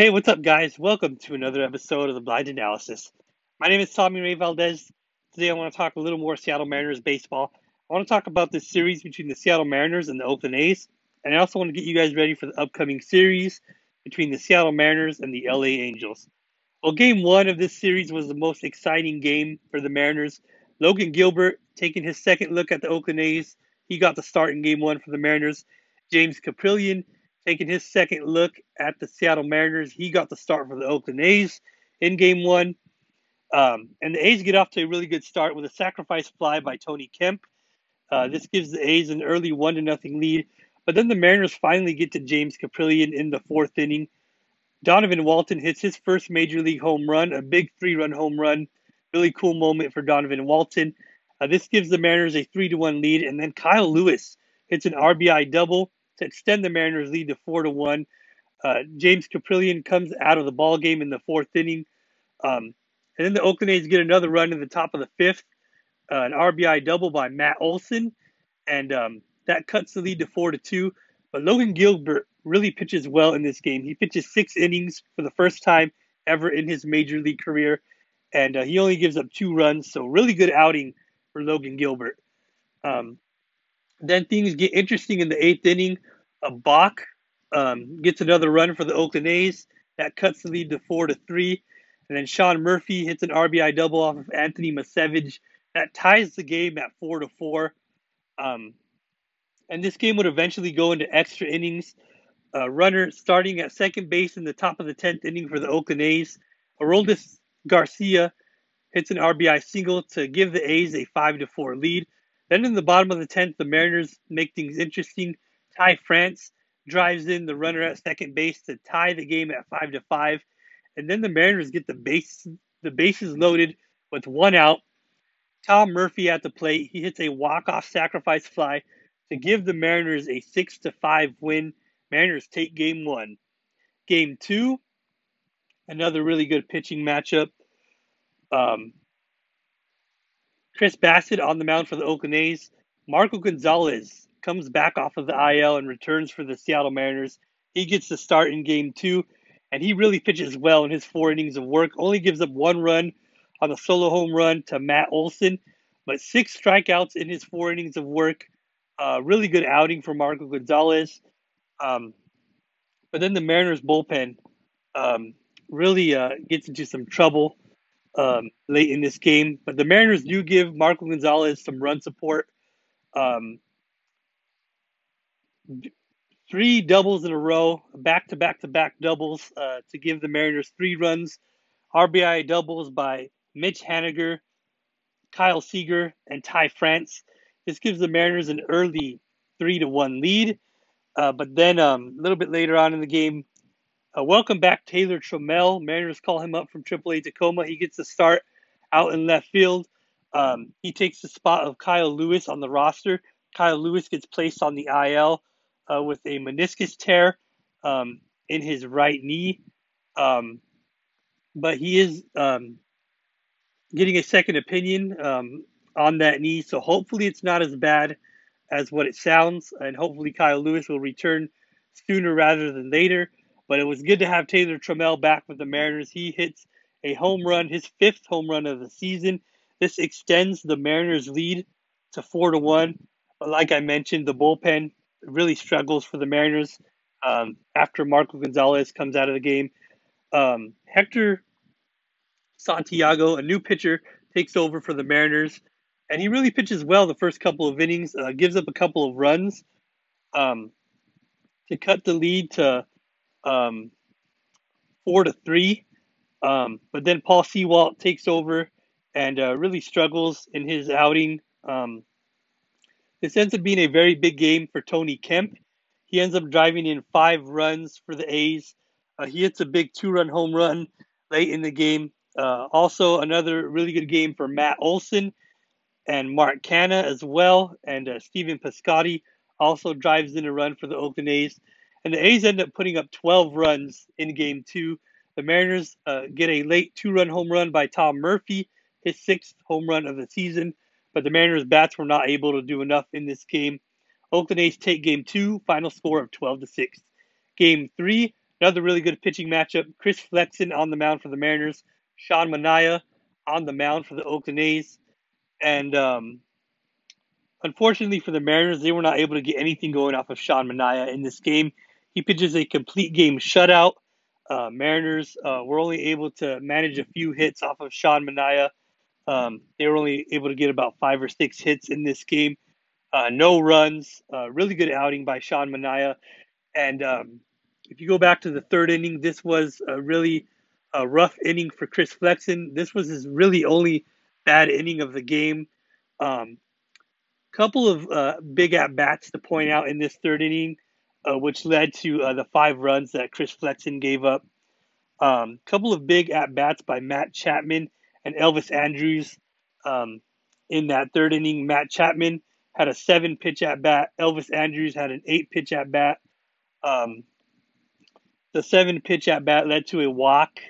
Hey, what's up, guys? Welcome to another episode of the Blind Analysis. My name is Tommy Ray Valdez. Today, I want to talk a little more Seattle Mariners baseball. I want to talk about this series between the Seattle Mariners and the Oakland A's, and I also want to get you guys ready for the upcoming series between the Seattle Mariners and the LA Angels. Well, game one of this series was the most exciting game for the Mariners. Logan Gilbert taking his second look at the Oakland A's. He got the start in game one for the Mariners. James Kaprielian taking his second look at the Seattle Mariners. He got the start for the Oakland A's in game one. Um, and the A's get off to a really good start with a sacrifice fly by Tony Kemp. Uh, this gives the A's an early one to nothing lead. But then the Mariners finally get to James Kaprielian in the fourth inning. Donovan Walton hits his first major league home run, a big three run home run. Really cool moment for Donovan Walton. Uh, this gives the Mariners a 3 to 1 lead, and then Kyle Lewis hits an RBI double to extend the Mariners' lead to 4 to 1. Uh, James Kaprielian comes out of the ball game in the fourth inning. Um, and then the Oakland A's get another run in the top of the fifth, uh, an RBI double by Matt Olson, and um, that cuts the lead to 4 to 2. But Logan Gilbert really pitches well in this game. He pitches six innings for the first time ever in his major league career, and uh, he only gives up two runs. So really good outing for Logan Gilbert. Um, then things get interesting in the eighth inning. A Bach um, gets another run for the Oakland A's. That cuts the lead to four to three. And then Sean Murphy hits an RBI double off of Anthony Misiewicz. That ties the game at four to four. Um, and this game would eventually go into extra innings. Uh, runner starting at second base in the top of the 10th inning for the Oakland A's. Aroldis Garcia hits an RBI single to give the A's a 5 to 4 lead. Then in the bottom of the 10th, the Mariners make things interesting. Ty France drives in the runner at second base to tie the game at 5 to 5. And then the Mariners get the base the bases loaded with one out. Tom Murphy at the plate. He hits a walk-off sacrifice fly to give the Mariners a 6 to 5 win. Mariners take game 1. Game 2, another really good pitching matchup. Um, Chris Bassitt on the mound for the Oakland A's. Marco Gonzalez comes back off of the IL and returns for the Seattle Mariners. He gets the start in game two, and he really pitches well in his four innings of work. Only gives up one run on a solo home run to Matt Olson, but six strikeouts in his four innings of work. Uh, really good outing for Marco Gonzalez. Um, but then the Mariners bullpen um, really uh, gets into some trouble um, late in this game. But the Mariners do give Marco Gonzalez some run support. Um, three doubles in a row, back to back to back doubles uh, to give the Mariners three runs. RBI doubles by Mitch Haniger, Kyle Seager, and Ty France. This gives the Mariners an early three to one lead. Uh, but then um, a little bit later on in the game, uh, welcome back, Taylor Trammell. Mariners call him up from AAA Tacoma. He gets the start out in left field. Um, he takes the spot of Kyle Lewis on the roster. Kyle Lewis gets placed on the IL uh, with a meniscus tear um, in his right knee. Um, but he is um, getting a second opinion um, on that knee. So hopefully it's not as bad as what it sounds. And hopefully Kyle Lewis will return sooner rather than later. But it was good to have Taylor Trammell back with the Mariners. He hits a home run, his fifth home run of the season. This extends the Mariners' lead to four to one. But like I mentioned, the bullpen really struggles for the Mariners um, after Marco Gonzalez comes out of the game. Um, Hector Santiago, a new pitcher, takes over for the Mariners, and he really pitches well the first couple of innings. Uh, gives up a couple of runs um, to cut the lead to um, four to three. Um, but then Paul Sewald takes over and uh, really struggles in his outing. Um, this ends up being a very big game for Tony Kemp. He ends up driving in five runs for the A's. Uh, he hits a big two-run home run late in the game. Uh, also, another really good game for Matt Olson and Mark Canha as well. And uh, Stephen Piscotty also drives in a run for the Oakland A's. And the A's end up putting up 12 runs in game two. The Mariners uh, get a late two run home run by Tom Murphy, his sixth home run of the season. But the Mariners' bats were not able to do enough in this game. Oakland A's take game two, final score of 12 to 6. Game three, Another really good pitching matchup. Chris Flexen on the mound for the Mariners. Sean Manaea on the mound for the Oakland A's. And um, unfortunately for the Mariners, they were not able to get anything going off of Sean Manaea in this game. He pitches a complete game shutout. Uh, Mariners uh, were only able to manage a few hits off of Sean Manaea. Um, they were only able to get about five or six hits in this game. Uh, no runs. Uh, really good outing by Sean Manaea. And um, if you go back to the third inning, this was a really a rough inning for Chris Flexen. This was his really only bad inning of the game. Um, couple of uh, big at bats to point out in this third inning, uh, which led to uh, the five runs that Chris Flexen gave up. Um, couple of big at bats by Matt Chapman and Elvis Andrus. um, in that third inning. Matt Chapman had a seven pitch at bat. Elvis Andrus had an eight pitch at bat. Um, the seven pitch at bat led to a walk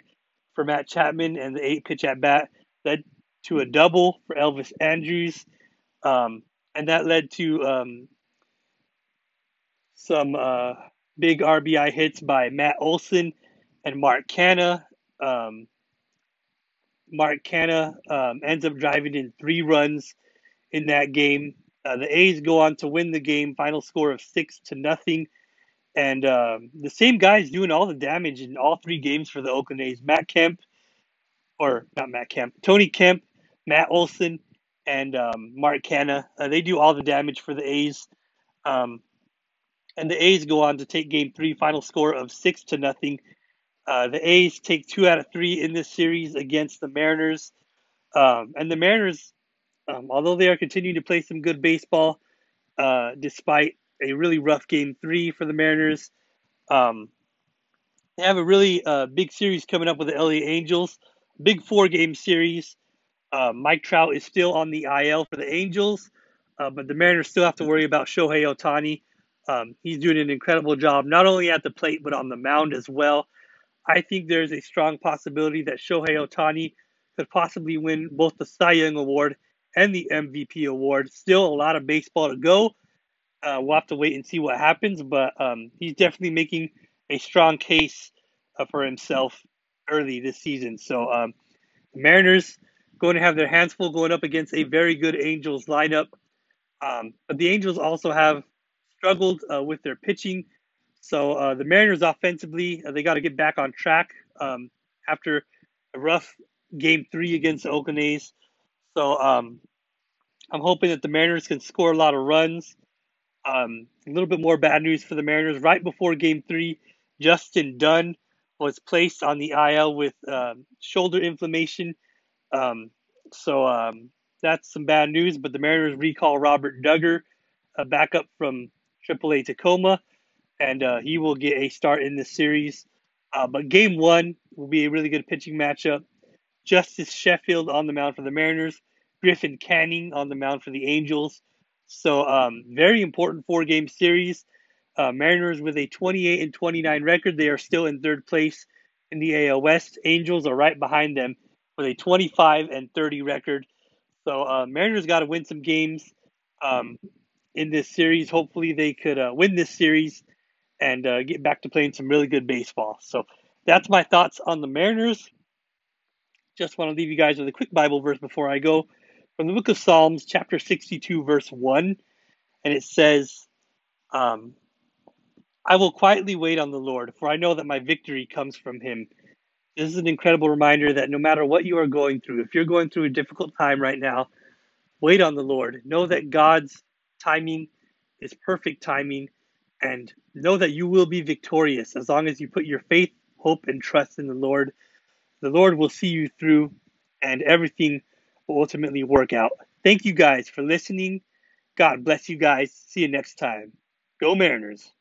for Matt Chapman, and the eight pitch at bat led to a double for Elvis Andrus, Um, and that led to um, some uh, big RBI hits by Matt Olson and Mark Canha. Um, Mark Canha um, ends up driving in three runs in that game. Uh, the A's go on to win the game, final score of six to nothing. And uh, the same guys doing all the damage in all three games for the Oakland A's. Matt Kemp, or not Matt Kemp, Tony Kemp, Matt Olson, and um, Mark Canha. Uh, they do all the damage for the A's. Um, and the A's go on to take game three, final score of six to nothing. Uh, the A's take two out of three in this series against the Mariners. Um, and the Mariners, um, although they are continuing to play some good baseball, uh, despite a really rough game three for the Mariners, um, they have a really uh, big series coming up with the LA Angels. Big four game series. Uh, Mike Trout is still on the IL for the Angels, uh, but the Mariners still have to worry about Shohei Ohtani. Um, he's doing an incredible job, not only at the plate, but on the mound as well. I think there's a strong possibility that Shohei Ohtani could possibly win both the Cy Young Award and the MVP award. Still a lot of baseball to go. Uh, we'll have to wait and see what happens, but um, he's definitely making a strong case uh, for himself early this season. So, um, Mariners going to have their hands full going up against a very good Angels lineup. Um, but the Angels also have struggled uh, with their pitching. So uh, the Mariners offensively, uh, they got to get back on track um, after a rough game three against the Oakland A's. So um, I'm hoping that the Mariners can score a lot of runs. Um, a little bit more bad news for the Mariners. Right before game three, Justin Dunn was placed on the IL with uh, shoulder inflammation. Um, so um, that's some bad news. But the Mariners recall Robert Dugger, a backup from AAA Tacoma, and uh, he will get a start in this series. Uh, but game one will be a really good pitching matchup. Justus Sheffield on the mound for the Mariners, Griffin Canning on the mound for the Angels. So, um, very important four game series. Uh, Mariners with a 28 and 29 record. They are still in third place in the AL West. Angels are right behind them with a 25 and 30 record. So, uh, Mariners got to win some games. Um, in this series. Hopefully, they could uh, win this series and uh, get back to playing some really good baseball. So that's my thoughts on the Mariners. Just want to leave you guys with a quick Bible verse before I go from the book of Psalms, chapter 62, verse 1. And it says, um, I will quietly wait on the Lord, for I know that my victory comes from him. This is an incredible reminder that no matter what you are going through, if you're going through a difficult time right now, wait on the Lord. Know that God's timing is perfect timing and know that you will be victorious as long as you put your faith, hope, and trust in the Lord. The Lord will see you through and everything will ultimately work out. Thank you guys for listening. God bless you guys. See you next time. Go Mariners.